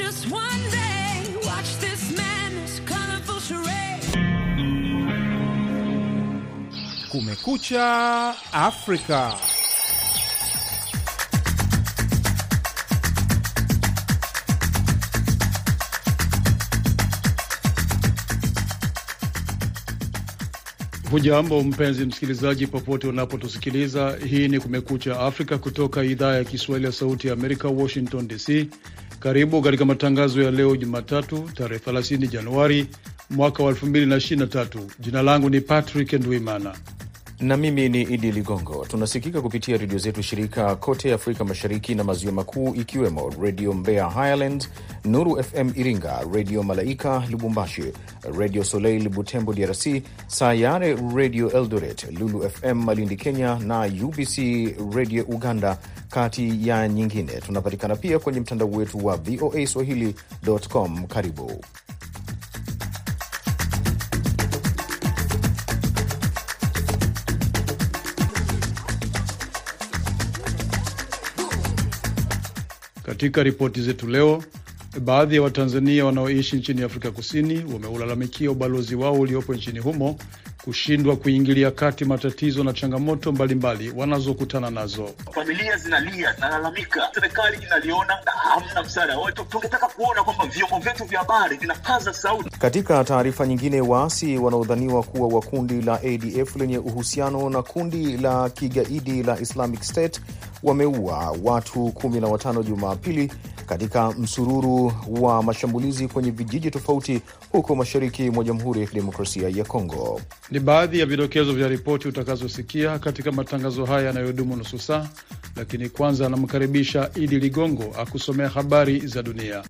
just one day. Watch this madness, colorful charade. Kumekucha Afrika. Hujambo mpenzi msikilizaji, popote unapotusikiliza. Hii ni Kumekucha Afrika kutoka idhaa ya Kiswahili ya Sauti ya Amerika, Washington DC. Karibu katika matangazo ya leo Jumatatu, tarehe 30 Januari mwaka wa 2023. Jina langu ni Patrick Ndwimana na mimi ni Idi Ligongo. Tunasikika kupitia redio zetu shirika kote Afrika Mashariki na Maziwa Makuu, ikiwemo Redio Mbeya Highland, Nuru FM Iringa, Redio Malaika Lubumbashi, Redio Soleil Butembo DRC, Sayare Redio Eldoret, Lulu FM Malindi Kenya na UBC Redio Uganda, kati ya nyingine. Tunapatikana pia kwenye mtandao wetu wa VOA Swahili.com. Karibu. Katika ripoti zetu leo, baadhi ya Watanzania wanaoishi nchini Afrika Kusini wameulalamikia ubalozi wao uliopo nchini humo kushindwa kuingilia kati matatizo na changamoto mbalimbali wanazokutana nazo. Familia zinalia, zinalalamika, serikali inaliona na hamna msaada. Tungetaka kuona kwamba vyombo vyetu vya habari vinakaza sauti. Katika taarifa nyingine, waasi wanaodhaniwa kuwa wa kundi la ADF lenye uhusiano na kundi la kigaidi la Islamic State wameua watu kumi na watano Jumapili katika msururu wa mashambulizi kwenye vijiji tofauti huko mashariki mwa Jamhuri ya Kidemokrasia ya Kongo. Ni baadhi ya vidokezo vya ripoti utakazosikia katika matangazo haya yanayodumu nusu saa, lakini kwanza anamkaribisha Idi Ligongo akusomea habari za dunia.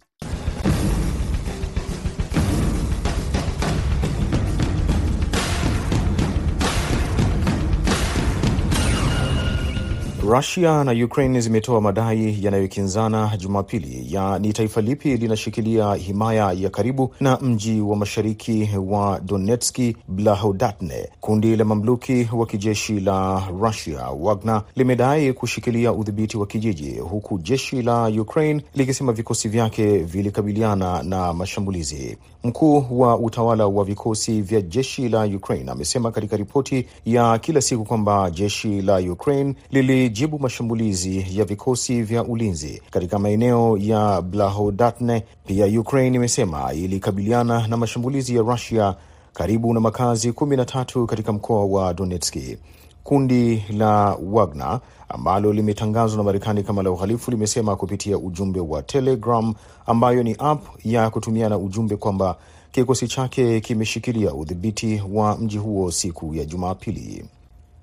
Rusia na Ukraine zimetoa madai yanayokinzana Jumapili ya ni taifa lipi linashikilia himaya ya karibu na mji wa mashariki wa Donetski Blahodatne. Kundi la mamluki wa kijeshi la Rusia Wagner limedai kushikilia udhibiti wa kijiji, huku jeshi la Ukraine likisema vikosi vyake vilikabiliana na mashambulizi. Mkuu wa utawala wa vikosi vya jeshi la Ukraine amesema katika ripoti ya kila siku kwamba jeshi la Ukraine lilijibu mashambulizi ya vikosi vya ulinzi katika maeneo ya Blahodatne. Pia Ukraine imesema ilikabiliana na mashambulizi ya Rusia karibu na makazi kumi na tatu katika mkoa wa Donetski. Kundi la Wagner ambalo limetangazwa na Marekani kama la uhalifu limesema kupitia ujumbe wa Telegram ambayo ni app ya kutumiana ujumbe kwamba kikosi chake kimeshikilia udhibiti wa mji huo siku ya Jumapili.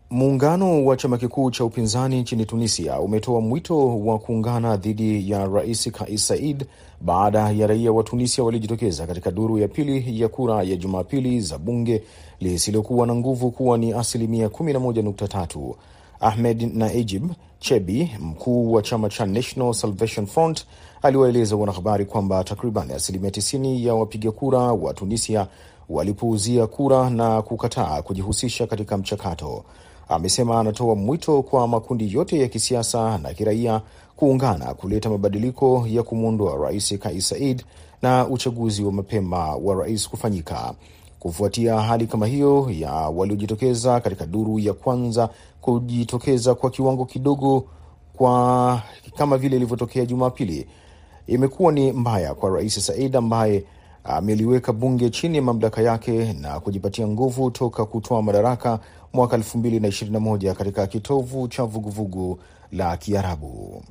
Muungano wa chama kikuu cha upinzani nchini Tunisia umetoa mwito wa kuungana dhidi ya Rais Kais Saied baada ya raia wa Tunisia waliojitokeza katika duru ya pili ya kura ya Jumapili za bunge lisilokuwa na nguvu kuwa ni asilimia 11.3. Ahmed Naijib Chebi, mkuu wa chama cha National Salvation Front, aliwaeleza wanahabari kwamba takriban asilimia 90 ya wapiga kura wa Tunisia walipuuzia kura na kukataa kujihusisha katika mchakato. Amesema anatoa mwito kwa makundi yote ya kisiasa na kiraia kuungana kuleta mabadiliko ya kumwondoa rais Kais Saied na uchaguzi wa mapema wa rais kufanyika. Kufuatia hali kama hiyo ya waliojitokeza katika duru ya kwanza kujitokeza kwa kiwango kidogo kwa kama vile ilivyotokea Jumapili, imekuwa ni mbaya kwa rais Said ambaye ameliweka bunge chini ya mamlaka yake na kujipatia nguvu toka kutoa madaraka mwaka 2021 katika kitovu cha vuguvugu la Kiarabu.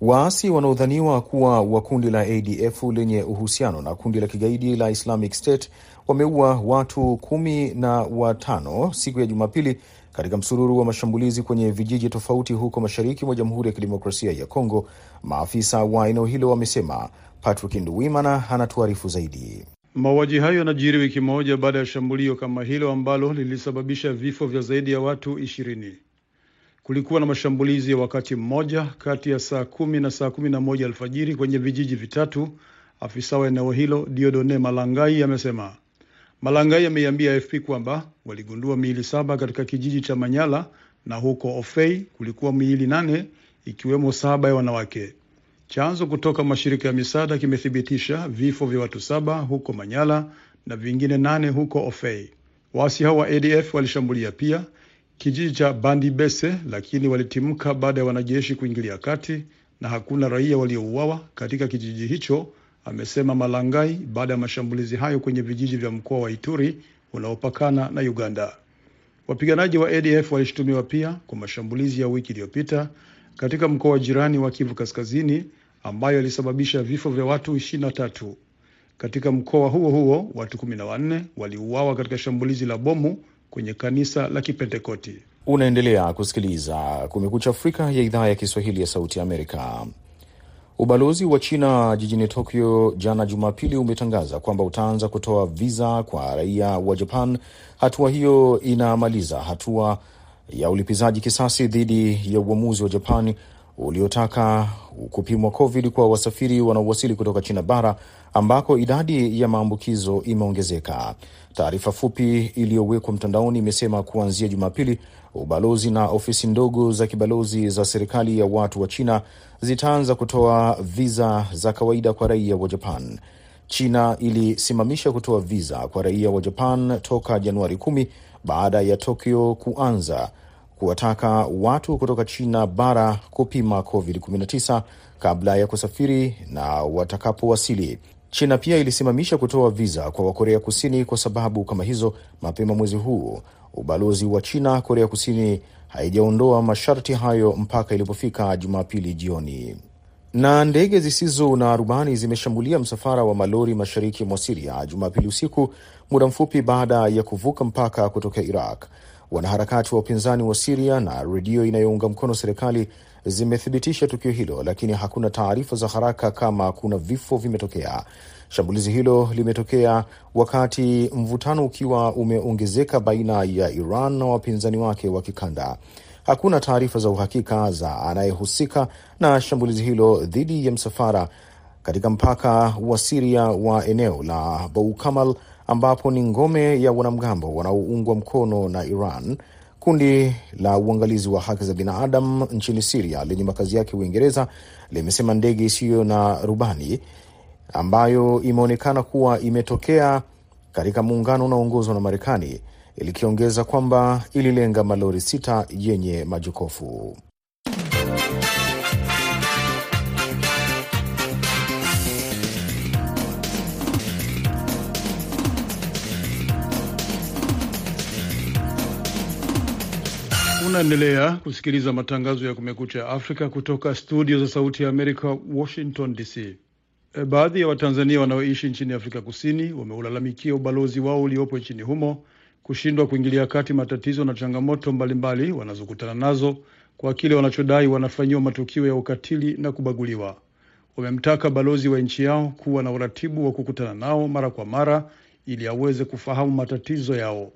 Waasi wanaodhaniwa kuwa wa kundi la ADF lenye uhusiano na kundi la kigaidi la Islamic State wameua watu kumi na watano siku ya Jumapili katika msururu wa mashambulizi kwenye vijiji tofauti huko mashariki mwa Jamhuri ya Kidemokrasia ya Kongo, maafisa wa eneo hilo wamesema. Patrick Nduwimana anatuarifu zaidi. Mauaji hayo yanajiri wiki moja baada ya shambulio kama hilo ambalo lilisababisha vifo vya zaidi ya watu ishirini. Kulikuwa na mashambulizi ya wakati mmoja kati ya saa kumi na saa kumi na moja alfajiri kwenye vijiji vitatu, afisa wa eneo hilo Diodone Malangai amesema. Malangai ameiambia AFP kwamba waligundua miili saba katika kijiji cha Manyala na huko Ofei kulikuwa miili nane ikiwemo saba ya wanawake. Chanzo kutoka mashirika ya misaada kimethibitisha vifo vya watu saba huko Manyala na vingine nane huko Ofei. Waasi hao wa ADF walishambulia pia kijiji cha Bandibese, lakini walitimka baada ya wanajeshi kuingilia kati na hakuna raia waliouawa katika kijiji hicho, amesema Malangai baada ya mashambulizi hayo kwenye vijiji vya mkoa wa Ituri unaopakana na Uganda. Wapiganaji wa ADF walishutumiwa pia kwa mashambulizi ya wiki iliyopita katika mkoa wa jirani wa Kivu Kaskazini ambayo ilisababisha vifo vya watu 23. Katika mkoa huo huo watu 14 waliuawa katika shambulizi la bomu kwenye kanisa la Kipentekoti. Unaendelea kusikiliza Kumekucha Afrika ya idhaa ya Kiswahili ya Sauti ya Amerika. Ubalozi wa China jijini Tokyo jana Jumapili umetangaza kwamba utaanza kutoa viza kwa raia wa Japan. Hatua hiyo inamaliza hatua ya ulipizaji kisasi dhidi ya uamuzi wa Japan uliotaka kupimwa COVID kwa wasafiri wanaowasili kutoka China bara ambako idadi ya maambukizo imeongezeka. Taarifa fupi iliyowekwa mtandaoni imesema kuanzia Jumapili, ubalozi na ofisi ndogo za kibalozi za serikali ya watu wa China zitaanza kutoa viza za kawaida kwa raia wa Japan. China ilisimamisha kutoa viza kwa raia wa Japan toka Januari kumi baada ya Tokyo kuanza kuwataka watu kutoka China bara kupima COVID-19 kabla ya kusafiri na watakapowasili. China pia ilisimamisha kutoa viza kwa Wakorea Kusini kwa sababu kama hizo mapema mwezi huu. Ubalozi wa China Korea Kusini haijaondoa masharti hayo mpaka ilipofika Jumapili jioni. Na ndege zisizo na rubani zimeshambulia msafara wa malori mashariki mwa Siria Jumapili usiku, muda mfupi baada ya kuvuka mpaka kutoka Iraq. Wanaharakati wa upinzani wa Siria na redio inayounga mkono serikali zimethibitisha tukio hilo, lakini hakuna taarifa za haraka kama kuna vifo vimetokea. Shambulizi hilo limetokea wakati mvutano ukiwa umeongezeka baina ya Iran na wapinzani wake wa kikanda. Hakuna taarifa za uhakika za anayehusika na shambulizi hilo dhidi ya msafara katika mpaka wa Siria wa eneo la Boukamal ambapo ni ngome ya wanamgambo wanaoungwa mkono na Iran. Kundi la uangalizi wa haki za binadamu nchini Siria lenye makazi yake Uingereza limesema ndege isiyo na rubani ambayo imeonekana kuwa imetokea katika muungano unaoongozwa na Marekani, likiongeza kwamba ililenga malori sita yenye majokofu. Unaendelea kusikiliza matangazo ya Kumekucha Afrika kutoka studio za Sauti ya Amerika, Washington DC. E, baadhi ya Watanzania wanaoishi nchini Afrika Kusini wameulalamikia ubalozi wao uliopo nchini humo kushindwa kuingilia kati matatizo na changamoto mbalimbali wanazokutana nazo kwa kile wanachodai wanafanyiwa matukio ya ukatili na kubaguliwa. Wamemtaka balozi wa nchi yao kuwa na uratibu wa kukutana nao mara kwa mara ili aweze kufahamu matatizo yao.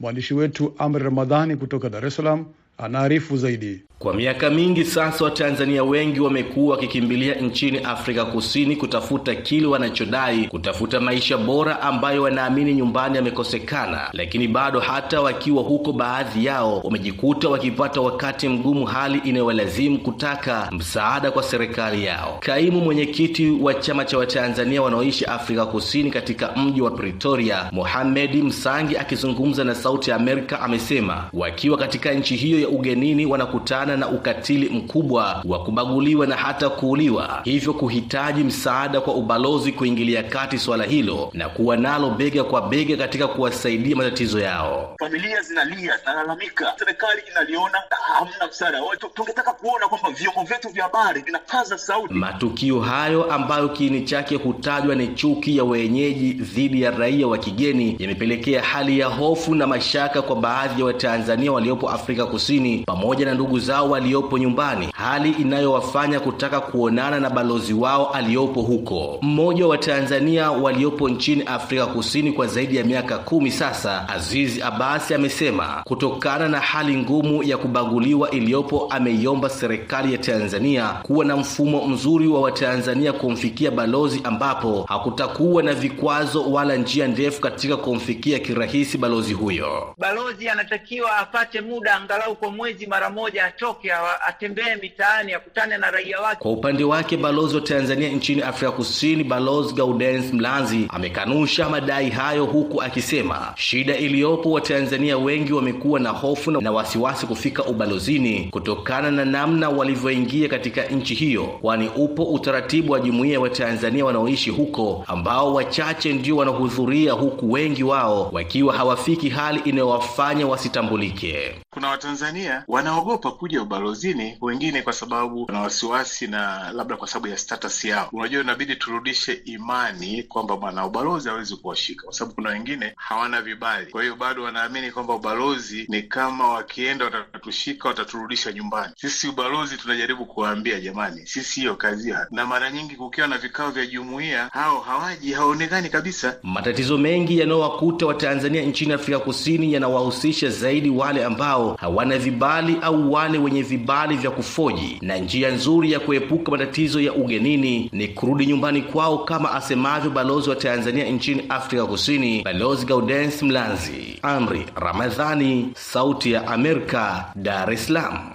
Mwandishi wetu Amri Ramadhani kutoka Dar es Salaam anaarifu zaidi. Kwa miaka mingi sasa Watanzania wengi wamekuwa wakikimbilia nchini Afrika Kusini kutafuta kile wanachodai kutafuta maisha bora ambayo wanaamini nyumbani yamekosekana, lakini bado hata wakiwa huko, baadhi yao wamejikuta wakipata wakati mgumu, hali inayowalazimu kutaka msaada kwa serikali yao. Kaimu mwenyekiti wa chama cha Watanzania wanaoishi Afrika Kusini katika mji wa Pretoria, Mohamedi Msangi, akizungumza na Sauti ya Amerika, amesema wakiwa katika nchi hiyo ya ugenini wanakutana na ukatili mkubwa wa kubaguliwa na hata kuuliwa, hivyo kuhitaji msaada kwa ubalozi kuingilia kati swala hilo na kuwa nalo bega kwa bega katika kuwasaidia matatizo yao. Familia zinalia, zinalalamika, serikali inaliona na hamna msaada. Tungetaka kuona kwamba vyombo vyetu vya habari vinapaza sauti. Matukio hayo ambayo kiini chake hutajwa ni chuki ya wenyeji dhidi ya raia wa kigeni yamepelekea hali ya hofu na mashaka kwa baadhi ya Watanzania waliopo Afrika Kusini pamoja na ndugu zao waliopo nyumbani, hali inayowafanya kutaka kuonana na balozi wao aliyopo huko. Mmoja wa Tanzania waliopo nchini Afrika Kusini kwa zaidi ya miaka kumi sasa, Azizi Abasi amesema kutokana na hali ngumu ya kubaguliwa iliyopo, ameiomba serikali ya Tanzania kuwa na mfumo mzuri wa Watanzania kumfikia balozi, ambapo hakutakuwa na vikwazo wala njia ndefu katika kumfikia kirahisi balozi huyo. Balozi anatakiwa apate muda angalau kwa mwezi mara moja atoke atembee mitaani akutane na raia wake. Kwa upande wake, balozi wa Tanzania nchini Afrika Kusini Balozi Gaudens Mlanzi amekanusha madai hayo, huku akisema shida iliyopo, Watanzania wengi wamekuwa na hofu na wasiwasi kufika ubalozini kutokana na namna walivyoingia katika nchi hiyo, kwani upo utaratibu wa jumuiya ya Watanzania wanaoishi huko ambao wachache ndio wanahudhuria, huku wengi wao wakiwa hawafiki, hali inayowafanya wasitambulike. Kuna Watanzania wanaogopa kuja ubalozini, wengine kwa sababu wana wasiwasi na labda kwa sababu ya status yao. Unajua, inabidi turudishe imani kwamba bwana ubalozi hawezi kuwashika, kwa sababu kuna wengine hawana vibali. Kwa hiyo bado wanaamini kwamba ubalozi ni kama wakienda watatushika, wataturudisha nyumbani. Sisi ubalozi tunajaribu kuwaambia jamani, sisi hiyo kazi ya na mara nyingi kukiwa na vikao vya jumuiya, hao hawaji, hawaonekani kabisa. Matatizo mengi yanayowakuta Watanzania nchini Afrika Kusini yanawahusisha zaidi wale ambao hawana vibali au wale wenye vibali vya kufoji, na njia nzuri ya kuepuka matatizo ya ugenini ni kurudi nyumbani kwao, kama asemavyo balozi wa Tanzania nchini Afrika Kusini, Balozi Gaudens Mlanzi. Amri Ramadhani, Sauti ya Amerika, Dar es Salaam.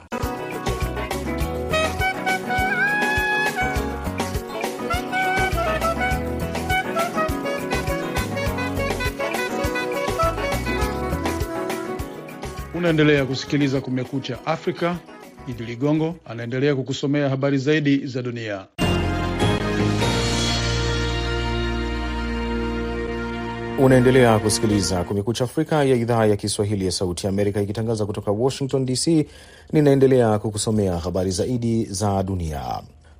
Unaendelea kusikiliza Kumekucha Afrika. Idi Ligongo anaendelea kukusomea habari zaidi za dunia. Unaendelea kusikiliza Kumekucha Afrika ya idhaa ya Kiswahili ya Sauti ya Amerika ikitangaza kutoka Washington DC. Ninaendelea kukusomea habari zaidi za dunia.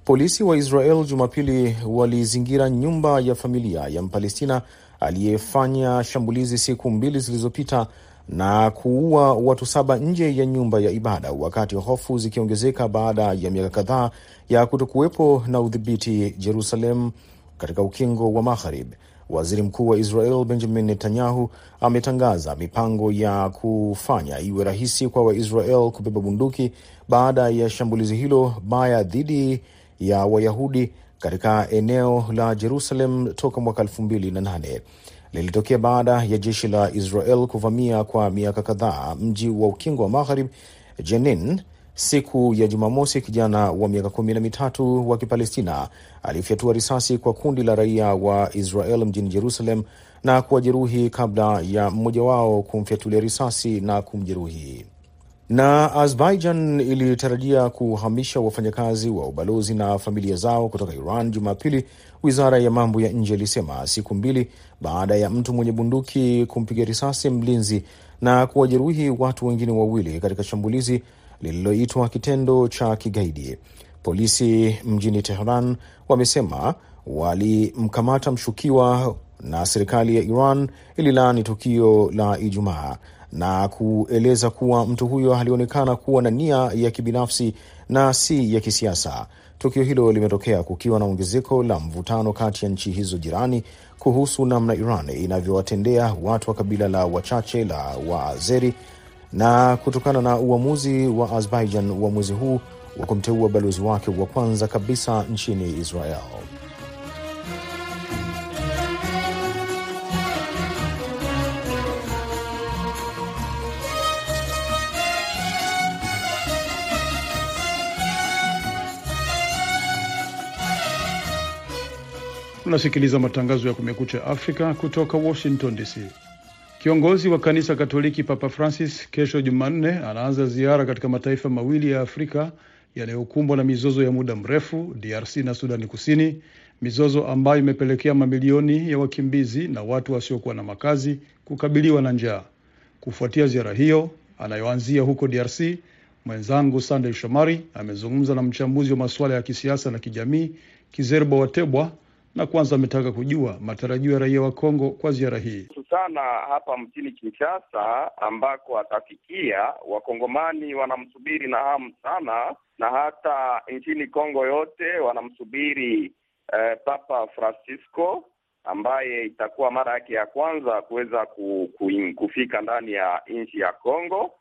Polisi wa Israel Jumapili walizingira nyumba ya familia ya Mpalestina aliyefanya shambulizi siku mbili zilizopita na kuua watu saba nje ya nyumba ya ibada, wakati hofu zikiongezeka baada ya miaka kadhaa ya kutokuwepo na udhibiti Jerusalem katika ukingo wa Magharibi. Waziri Mkuu wa Israel Benjamin Netanyahu ametangaza mipango ya kufanya iwe rahisi kwa Waisrael kubeba bunduki baada ya shambulizi hilo baya dhidi ya Wayahudi katika eneo la Jerusalem toka mwaka elfu mbili na nane lilitokea baada ya jeshi la Israel kuvamia kwa miaka kadhaa mji wa ukingo wa Magharibi Jenin. Siku ya Jumamosi, kijana wa miaka kumi na mitatu wa Kipalestina alifyatua risasi kwa kundi la raia wa Israel mjini Jerusalem na kuwajeruhi kabla ya mmoja wao kumfyatulia risasi na kumjeruhi. Na Azerbaijan ilitarajia kuhamisha wafanyakazi wa ubalozi na familia zao kutoka Iran Jumapili, wizara ya mambo ya nje ilisema, siku mbili baada ya mtu mwenye bunduki kumpiga risasi mlinzi na kuwajeruhi watu wengine wawili katika shambulizi lililoitwa kitendo cha kigaidi. Polisi mjini Teheran wamesema walimkamata mshukiwa na serikali ya Iran ililaani tukio la Ijumaa na kueleza kuwa mtu huyo alionekana kuwa na nia ya kibinafsi na si ya kisiasa. Tukio hilo limetokea kukiwa na ongezeko la mvutano kati ya nchi hizo jirani kuhusu namna Iran inavyowatendea watu wa kabila la wachache la Waazeri na kutokana na uamuzi wa Azerbaijan wa mwezi huu wa kumteua balozi wake wa kwanza kabisa nchini Israel. Unasikiliza matangazo ya Kumekucha Afrika kutoka Washington DC. Kiongozi wa kanisa Katoliki Papa Francis kesho Jumanne anaanza ziara katika mataifa mawili ya Afrika yanayokumbwa na mizozo ya muda mrefu, DRC na Sudani Kusini, mizozo ambayo imepelekea mamilioni ya wakimbizi na watu wasiokuwa na makazi kukabiliwa na njaa. Kufuatia ziara hiyo anayoanzia huko DRC, mwenzangu Sandey Shomari amezungumza na mchambuzi wa masuala ya kisiasa na kijamii Kizerbo Watebwa na kwanza ametaka kujua matarajio ya raia wa Kongo kwa ziara hii. Sana hapa mjini Kinshasa ambako atafikia, wakongomani wanamsubiri na hamu sana, na hata nchini Kongo yote wanamsubiri eh, Papa Francisco ambaye itakuwa mara yake ya kwanza kuweza ku, ku, kufika ndani ya nchi ya Kongo,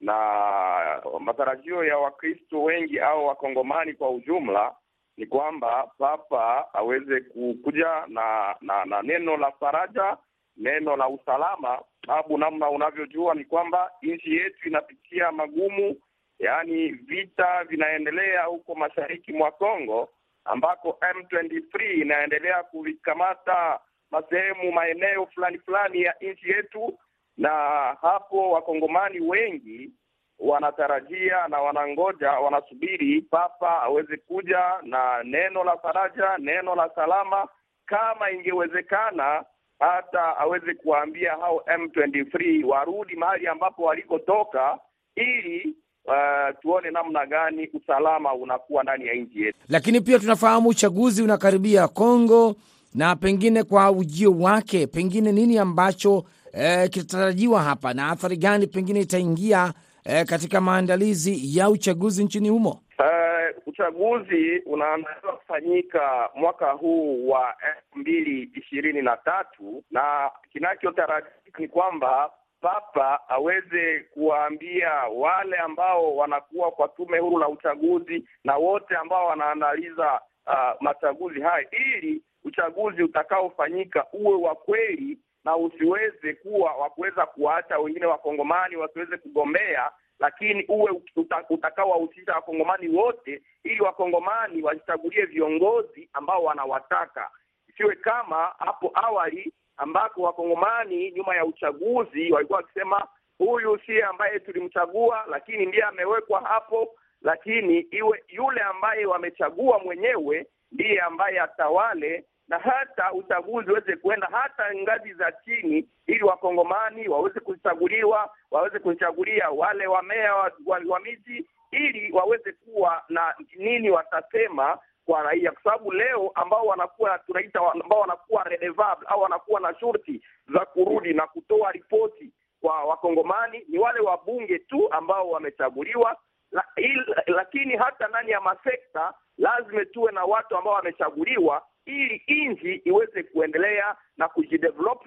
na matarajio ya Wakristo wengi au wakongomani kwa ujumla ni kwamba papa aweze kuja na, na na neno la faraja neno la usalama, sababu namna unavyojua ni kwamba nchi yetu inapitia magumu, yaani vita vinaendelea huko mashariki mwa Kongo ambako M23 inaendelea kuvikamata masehemu maeneo fulani fulani ya nchi yetu, na hapo wakongomani wengi wanatarajia na wanangoja, wanasubiri papa aweze kuja na neno la faraja, neno la salama, kama ingewezekana hata aweze kuwaambia hao M23 warudi mahali ambapo walikotoka ili uh, tuone namna gani usalama unakuwa ndani ya nchi yetu. Lakini pia tunafahamu uchaguzi unakaribia Kongo, na pengine kwa ujio wake, pengine nini ambacho eh, kitatarajiwa hapa na athari gani pengine itaingia eh, katika maandalizi ya uchaguzi nchini humo? Uh, uchaguzi unaandaliwa kufanyika mwaka huu wa elfu mbili ishirini na tatu na kinachotarajiwa ni kwamba papa aweze kuwaambia wale ambao wanakuwa kwa tume huru la uchaguzi na wote ambao wanaandaliza uh, machaguzi haya ili uchaguzi utakaofanyika uwe wa kweli na usiweze kuwa wa kuweza kuwaacha wengine wakongomani wasiweze kugombea lakini uwe uta, utakaowahusisha wakongomani wote ili wakongomani wajichagulie viongozi ambao wanawataka, isiwe kama hapo awali ambako wakongomani nyuma ya uchaguzi walikuwa wakisema huyu si ambaye tulimchagua, lakini ndiye amewekwa hapo, lakini iwe yule ambaye wamechagua mwenyewe ndiye ambaye atawale na hata uchaguzi uweze kuenda hata ngazi za chini, ili wakongomani waweze kuchaguliwa, waweze kuchagulia wale wamea wa, wa, wa miji, ili waweze kuwa na nini watasema kwa raia, kwa sababu leo ambao wanakuwa tunaita ambao wanakuwa redevable au wanakuwa na shurti za kurudi na kutoa ripoti kwa wakongomani ni wale wabunge tu ambao wamechaguliwa la, il, lakini hata ndani ya masekta lazima tuwe na watu ambao wamechaguliwa ili nchi iweze kuendelea na kujidevelop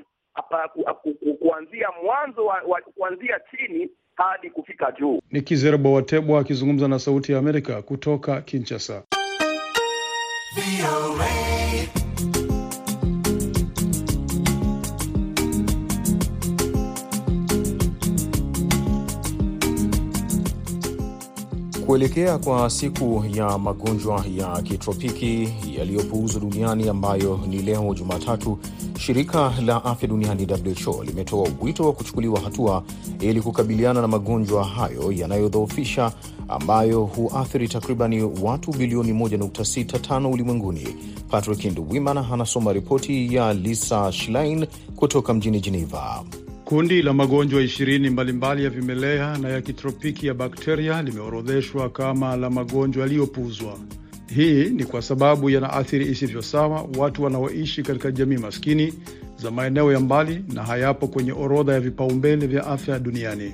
kuanzia mwanzo wa, wa, kuanzia chini hadi kufika juu. Ni Kizerbo Watebwa akizungumza na Sauti ya Amerika kutoka Kinshasa. Kuelekea kwa siku ya magonjwa ya kitropiki yaliyopuuzwa duniani ambayo ni leo Jumatatu, shirika la afya duniani WHO limetoa wito wa kuchukuliwa hatua ili kukabiliana na magonjwa hayo yanayodhoofisha ambayo huathiri takribani watu bilioni 1.65 ulimwenguni. Patrick Nduwimana anasoma ripoti ya Lisa Schlein kutoka mjini Geneva. Kundi la magonjwa ishirini mbalimbali ya vimelea na ya kitropiki ya bakteria limeorodheshwa kama la magonjwa yaliyopuuzwa. Hii ni kwa sababu yanaathiri isivyo sawa watu wanaoishi katika jamii maskini za maeneo ya mbali na hayapo kwenye orodha ya vipaumbele vya afya duniani.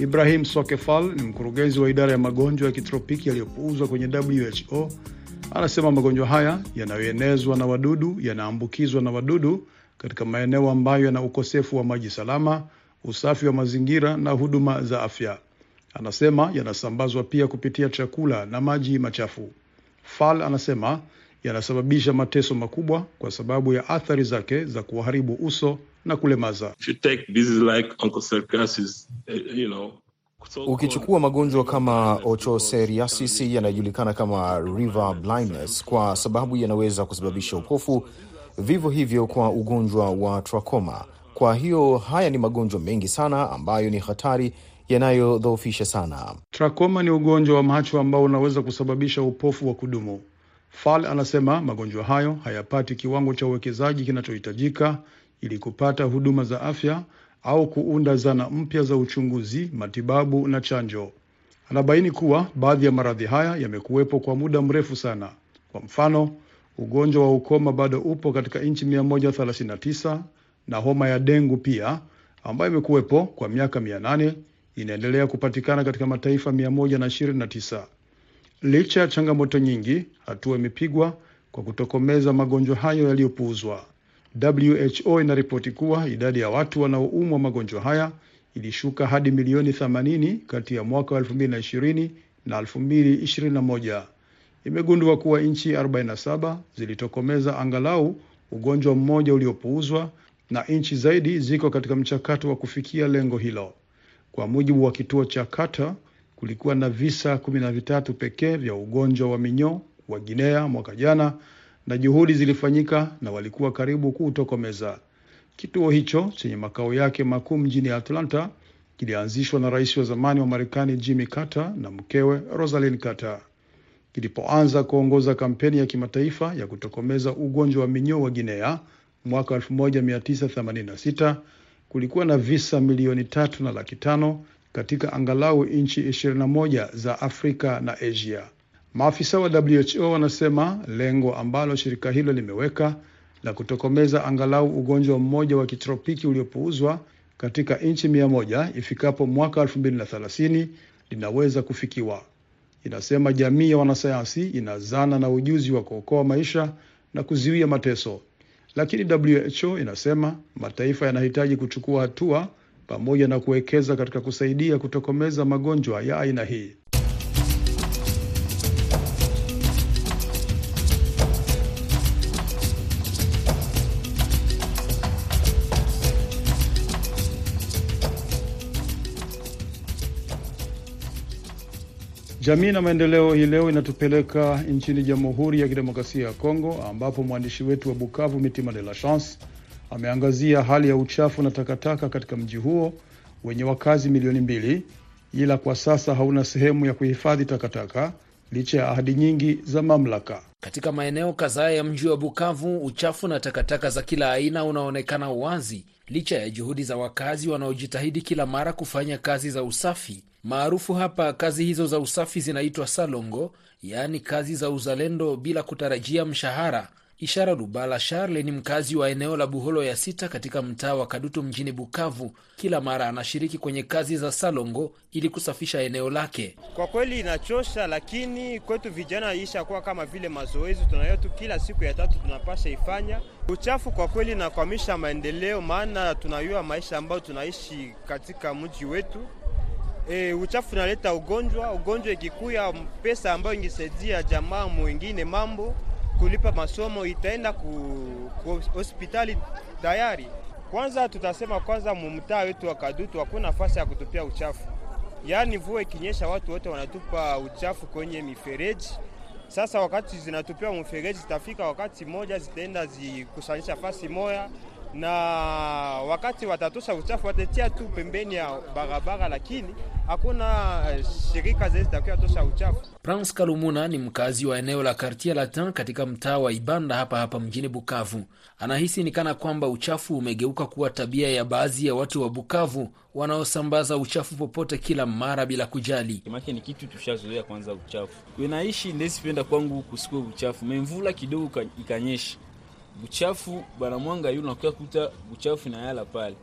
Ibrahim Sokefal ni mkurugenzi wa idara ya magonjwa ya kitropiki yaliyopuuzwa kwenye WHO. Anasema magonjwa haya yanayoenezwa na wadudu yanaambukizwa na wadudu katika maeneo ambayo yana ukosefu wa maji salama, usafi wa mazingira na huduma za afya. Anasema yanasambazwa pia kupitia chakula na maji machafu. Fal anasema yanasababisha mateso makubwa kwa sababu ya athari zake za kuharibu uso na kulemaza. Ukichukua magonjwa kama ochoseriasis yanayojulikana kama river blindness, kwa sababu yanaweza kusababisha upofu vivyo hivyo kwa ugonjwa wa trakoma. Kwa hiyo haya ni magonjwa mengi sana ambayo ni hatari, yanayodhoofisha sana. Trakoma ni ugonjwa wa macho ambao unaweza kusababisha upofu wa kudumu. Fal anasema magonjwa hayo hayapati kiwango cha uwekezaji kinachohitajika ili kupata huduma za afya au kuunda zana mpya za uchunguzi, matibabu na chanjo. Anabaini kuwa baadhi ya maradhi haya yamekuwepo kwa muda mrefu sana. Kwa mfano ugonjwa wa ukoma bado upo katika nchi 139 na homa ya dengu pia ambayo imekuwepo kwa miaka 800 inaendelea kupatikana katika mataifa 129. Licha ya changamoto nyingi, hatua imepigwa kwa kutokomeza magonjwa hayo yaliyopuuzwa. WHO inaripoti kuwa idadi ya watu wanaoumwa magonjwa haya ilishuka hadi milioni 80 kati ya mwaka wa 2020 na 2021. Imegundua kuwa nchi 47 zilitokomeza angalau ugonjwa mmoja uliopuuzwa na nchi zaidi ziko katika mchakato wa kufikia lengo hilo. Kwa mujibu wa kituo cha Carter, kulikuwa na visa kumi na vitatu pekee vya ugonjwa wa minyoo wa Guinea mwaka jana, na juhudi zilifanyika na walikuwa karibu kuutokomeza. Kituo hicho chenye makao yake makuu mjini Atlanta kilianzishwa na rais wa zamani wa Marekani Jimmy Carter na mkewe Rosalind Carter. Kilipoanza kuongoza kampeni ya kimataifa ya kutokomeza ugonjwa wa minyoo wa Guinea mwaka 1986 kulikuwa na visa milioni tatu na laki tano katika angalau nchi 21 za Afrika na Asia. Maafisa wa WHO wanasema lengo ambalo shirika hilo limeweka la kutokomeza angalau ugonjwa mmoja wa kitropiki uliopuuzwa katika nchi mia moja ifikapo mwaka 2030 linaweza kufikiwa. Inasema jamii ya wanasayansi ina zana na ujuzi wa kuokoa maisha na kuzuia mateso, lakini WHO inasema mataifa yanahitaji kuchukua hatua pamoja na kuwekeza katika kusaidia kutokomeza magonjwa ya aina hii. Jamii na maendeleo hii leo inatupeleka nchini Jamhuri ya Kidemokrasia ya Kongo, ambapo mwandishi wetu wa Bukavu Mitima de la Chance ameangazia hali ya uchafu na takataka katika mji huo wenye wakazi milioni mbili, ila kwa sasa hauna sehemu ya kuhifadhi takataka licha ya ahadi nyingi za mamlaka. Katika maeneo kadhaa ya mji wa Bukavu, uchafu na takataka za kila aina unaonekana wazi licha ya juhudi za wakazi wanaojitahidi kila mara kufanya kazi za usafi maarufu hapa. Kazi hizo za usafi zinaitwa salongo, yaani kazi za uzalendo bila kutarajia mshahara. Ishara Lubala Charle ni mkazi wa eneo la Buholo ya sita katika mtaa wa Kadutu mjini Bukavu. Kila mara anashiriki kwenye kazi za salongo ili kusafisha eneo lake. Kwa kweli inachosha, lakini kwetu vijana ishakuwa kama vile mazoezi, tunayotu kila siku ya tatu tunapasha ifanya. Uchafu kwa kweli nakwamisha maendeleo, maana tunayua maisha ambayo tunaishi katika mji wetu. E, uchafu unaleta ugonjwa. Ugonjwa ikikuya, pesa ambayo ingesaidia jamaa mwingine mambo kulipa masomo itaenda ku, ku hospitali tayari. Kwanza tutasema kwanza, mumtaa wetu wa Kadutu hakuna nafasi ya kutupia uchafu, yaani mvua ikinyesha watu wote wanatupa uchafu kwenye mifereji. Sasa wakati zinatupiwa mfereji, zitafika wakati moja zitaenda zikusanyisha fasi moya na wakati watatosha uchafu watatia tu pembeni ya barabara, lakini hakuna shirika zile zitakuwa tosha uchafu. Prince Kalumuna ni mkazi wa eneo la Quartier Latin katika mtaa wa Ibanda hapa hapa mjini Bukavu. Anahisi ni kana kwamba uchafu umegeuka kuwa tabia ya baadhi ya watu wa Bukavu wanaosambaza uchafu popote kila mara bila kujali. Make ni kitu tushazoea kwanza uchafu. Wenaishi ndesipenda kwangu kusikue uchafu. Memvula kidogo ikanyesha buchafu banamwanga yu nakuya kuta buchafu na yala pale,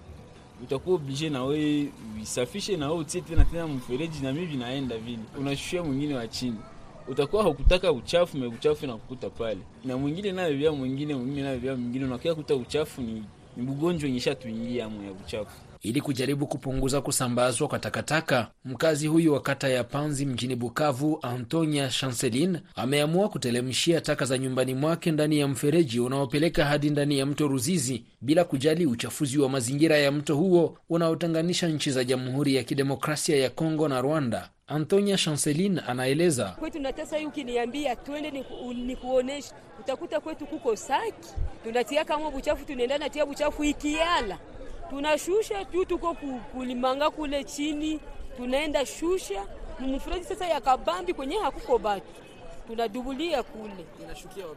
utakuwa oblige na wewe uisafishe na wewe utie tena tena mfereji na mimi vinaenda vile, unashushia mwingine wa chini, utakuwa hukutaka uchafu me uchafu na kukuta pale, na mwingine nayo vya mwingine mwingine nayo vya mwingine, unakuya kuta uchafu ni, ni bugonjwa nyesha tuingia mwe ya uchafu ili kujaribu kupunguza kusambazwa kwa takataka. Mkazi huyu wa kata ya Panzi mjini Bukavu, Antonia Chancelin, ameamua kutelemshia taka za nyumbani mwake ndani ya mfereji unaopeleka hadi ndani ya mto Ruzizi bila kujali uchafuzi wa mazingira ya mto huo unaotenganisha nchi za Jamhuri ya Kidemokrasia ya Kongo na Rwanda. Antonia Chancelin anaeleza: kwetu natesa hii, ukiniambia twende nikuonesha, utakuta kwetu kuko saki, tunatia kama buchafu, tunaenda natia buchafu ikiala tunashusha tu, tuko kulimanga kule chini, tunaenda shusha mumfereji sasa ya kabambi kwenye hakuko batu tunadubulia kule,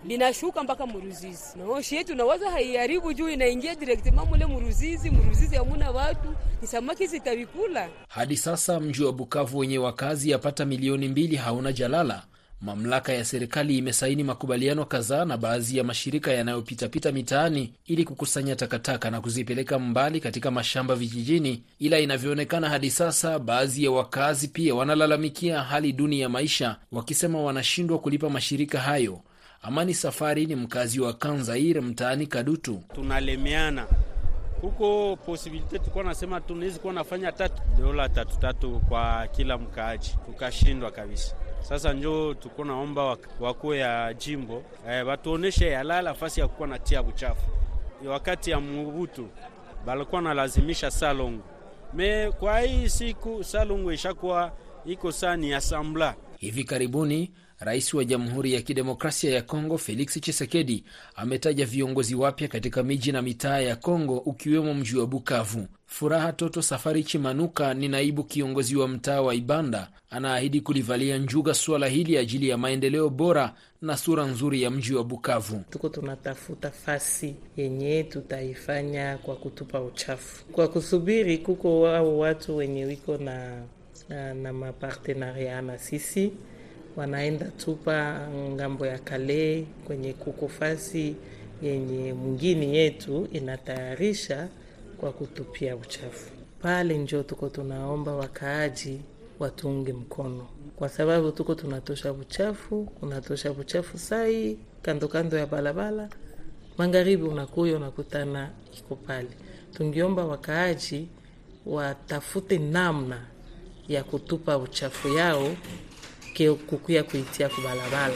linashuka mpaka Muruzizi. Naoshi yetu nawaza haiharibu juu inaingia direktima mule Muruzizi. Muruzizi hamuna watu, ni samaki zitavikula. Hadi sasa mji wa Bukavu wenye wakazi yapata milioni mbili hauna jalala. Mamlaka ya serikali imesaini makubaliano kadhaa na baadhi ya mashirika yanayopitapita mitaani ili kukusanya takataka na kuzipeleka mbali katika mashamba vijijini, ila inavyoonekana hadi sasa baadhi ya wakazi pia wanalalamikia hali duni ya maisha, wakisema wanashindwa kulipa mashirika hayo. Amani Safari ni mkazi wa Kanzair mtaani Kadutu. tunalemeana huko posibilite tulikuwa nasema tunawezi kuwa nafanya tatu dola tatu tatu kwa kila mkaaji, tukashindwa kabisa. Sasa njo tuko naomba wakuu ya jimbo. Eh, watuoneshe yalala fasi ya kuwa natia buchafu. Wakati ya Mubutu balikuwa nalazimisha salongo. Me, kwa hii siku salongo ishakuwa iko saa ni asambla. Hivi karibuni rais wa Jamhuri ya Kidemokrasia ya Kongo Felix Tshisekedi ametaja viongozi wapya katika miji na mitaa ya Kongo ukiwemo mji wa Bukavu. Furaha Toto Safari Chimanuka ni naibu kiongozi wa mtaa wa Ibanda, anaahidi kulivalia njuga suala hili ajili ya maendeleo bora na sura nzuri ya mji wa Bukavu. Tuko tunatafuta fasi yenye tutaifanya kwa kutupa uchafu, kwa kusubiri kuko wao watu wenye wiko na, na, na mapartenaria na sisi wanaenda tupa ng'ambo ya kale kwenye kukofasi yenye mwingine yetu inatayarisha kwa kutupia uchafu pale. Njo tuko tunaomba wakaaji watuunge mkono, kwa sababu tuko tunatosha uchafu, unatosha uchafu sai kando kando ya balabala, magharibi unakuya unakutana iko pale. Tungiomba wakaaji watafute namna ya kutupa uchafu yao kukuya kuitia kubalabala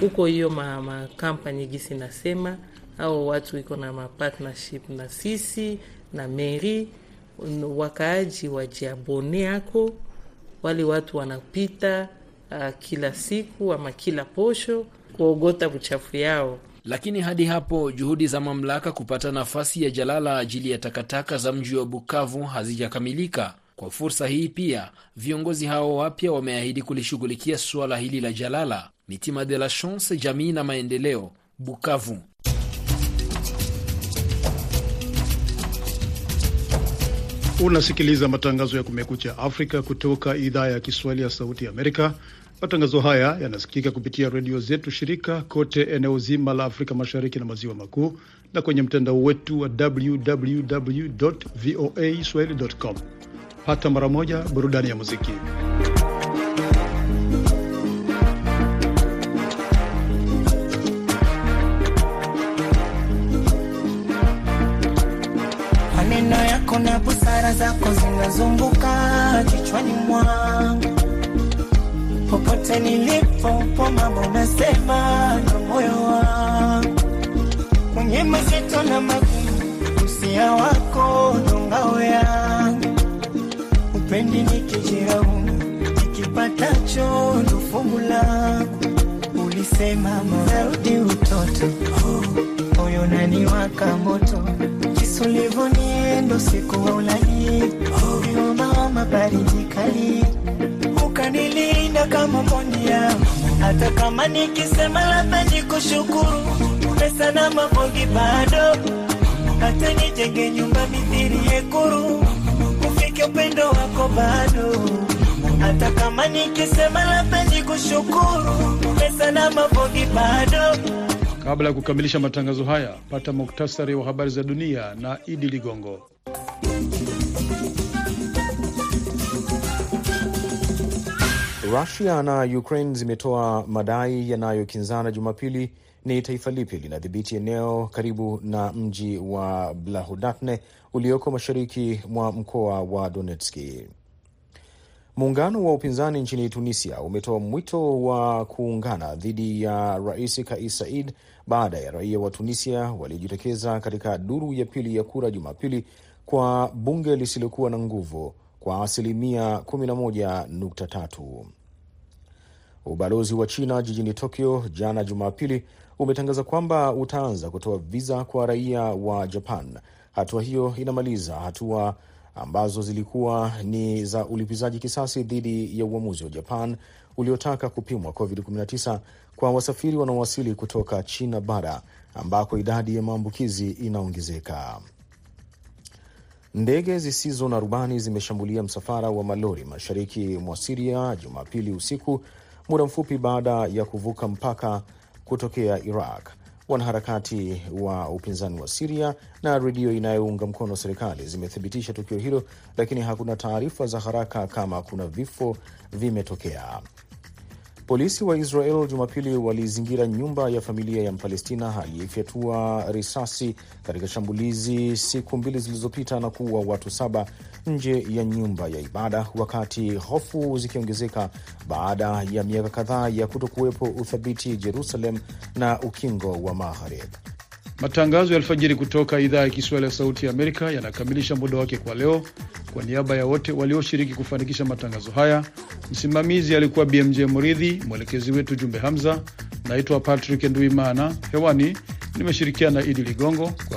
huko. Hiyo makampani gisi nasema au watu iko na mapartnership na sisi na meri, wakaaji wajiabone ako wale watu wanapita uh, kila siku ama kila posho kuogota uchafu yao. Lakini hadi hapo juhudi za mamlaka kupata nafasi ya jalala ajili ya takataka za mji wa Bukavu hazijakamilika. Kwa fursa hii pia viongozi hao wapya wameahidi kulishughulikia suala hili la jalala. Mitima de la Chance, jamii na maendeleo, Bukavu. Unasikiliza matangazo ya Kumekucha Afrika kutoka idhaa ya Kiswahili ya Sauti ya Amerika. Matangazo haya yanasikika kupitia redio zetu shirika kote eneo zima la Afrika Mashariki na Maziwa Makuu na kwenye mtandao wetu wa www voa swahili.com. Pata mara moja burudani ya muziki. Maneno yako na busara zako zinazunguka kichwani mwangu, popote nilipo po mambo nasema na moyo wangu, kwenye mazito na magumu, usia wako ndo ngao upendi nikijiraumu, ikipatacho ndo fumu lako, Ulisema marudi utoto, moyo nani waka moto Sulivoniendo siku wa ulali. Mama baridi kali. Ukanilinda kama mondia, Hata kama nikisema labda nikushukuru Pesa na mabogi bado. Hata nijenge nyumba mithiri yekuru Upendo wako bado Hata kama nikisema labda nikushukuru Pesa na mabogi bado Kabla ya kukamilisha matangazo haya, pata muktasari wa habari za dunia na Idi Ligongo. Rusia na Ukraine zimetoa madai yanayokinzana Jumapili ni taifa lipi linadhibiti eneo karibu na mji wa Blahudatne ulioko mashariki mwa mkoa wa Donetski. Muungano wa upinzani nchini Tunisia umetoa mwito wa kuungana dhidi ya rais Kais Saied baada ya raia wa Tunisia waliojitokeza katika duru ya pili ya kura Jumapili kwa bunge lisilokuwa na nguvu kwa asilimia 11.3. Ubalozi wa China jijini Tokyo jana Jumapili umetangaza kwamba utaanza kutoa viza kwa raia wa Japan. Hatua hiyo inamaliza hatua ambazo zilikuwa ni za ulipizaji kisasi dhidi ya uamuzi wa Japan uliotaka kupimwa COVID-19 kwa wasafiri wanaowasili kutoka China bara ambako idadi ya maambukizi inaongezeka. Ndege zisizo na rubani zimeshambulia msafara wa malori mashariki mwa Siria Jumapili usiku, muda mfupi baada ya kuvuka mpaka kutokea Iraq. Wanaharakati wa upinzani wa Siria na redio inayounga mkono serikali zimethibitisha tukio hilo, lakini hakuna taarifa za haraka kama kuna vifo vimetokea. Polisi wa Israel Jumapili walizingira nyumba ya familia ya Mpalestina aliyefyatua risasi katika shambulizi siku mbili zilizopita na kuua watu saba nje ya nyumba ya ibada, wakati hofu zikiongezeka baada ya miaka kadhaa ya kuto kuwepo uthabiti Jerusalem na ukingo wa Magharibi. Matangazo ya alfajiri kutoka idhaa ya Kiswahili ya Sauti ya Amerika yanakamilisha muda wake kwa leo. Kwa niaba ya wote walioshiriki kufanikisha matangazo haya, msimamizi alikuwa BMJ Muridhi, mwelekezi wetu Jumbe Hamza. Naitwa Patrick Nduimana, hewani nimeshirikiana na Idi Ligongo.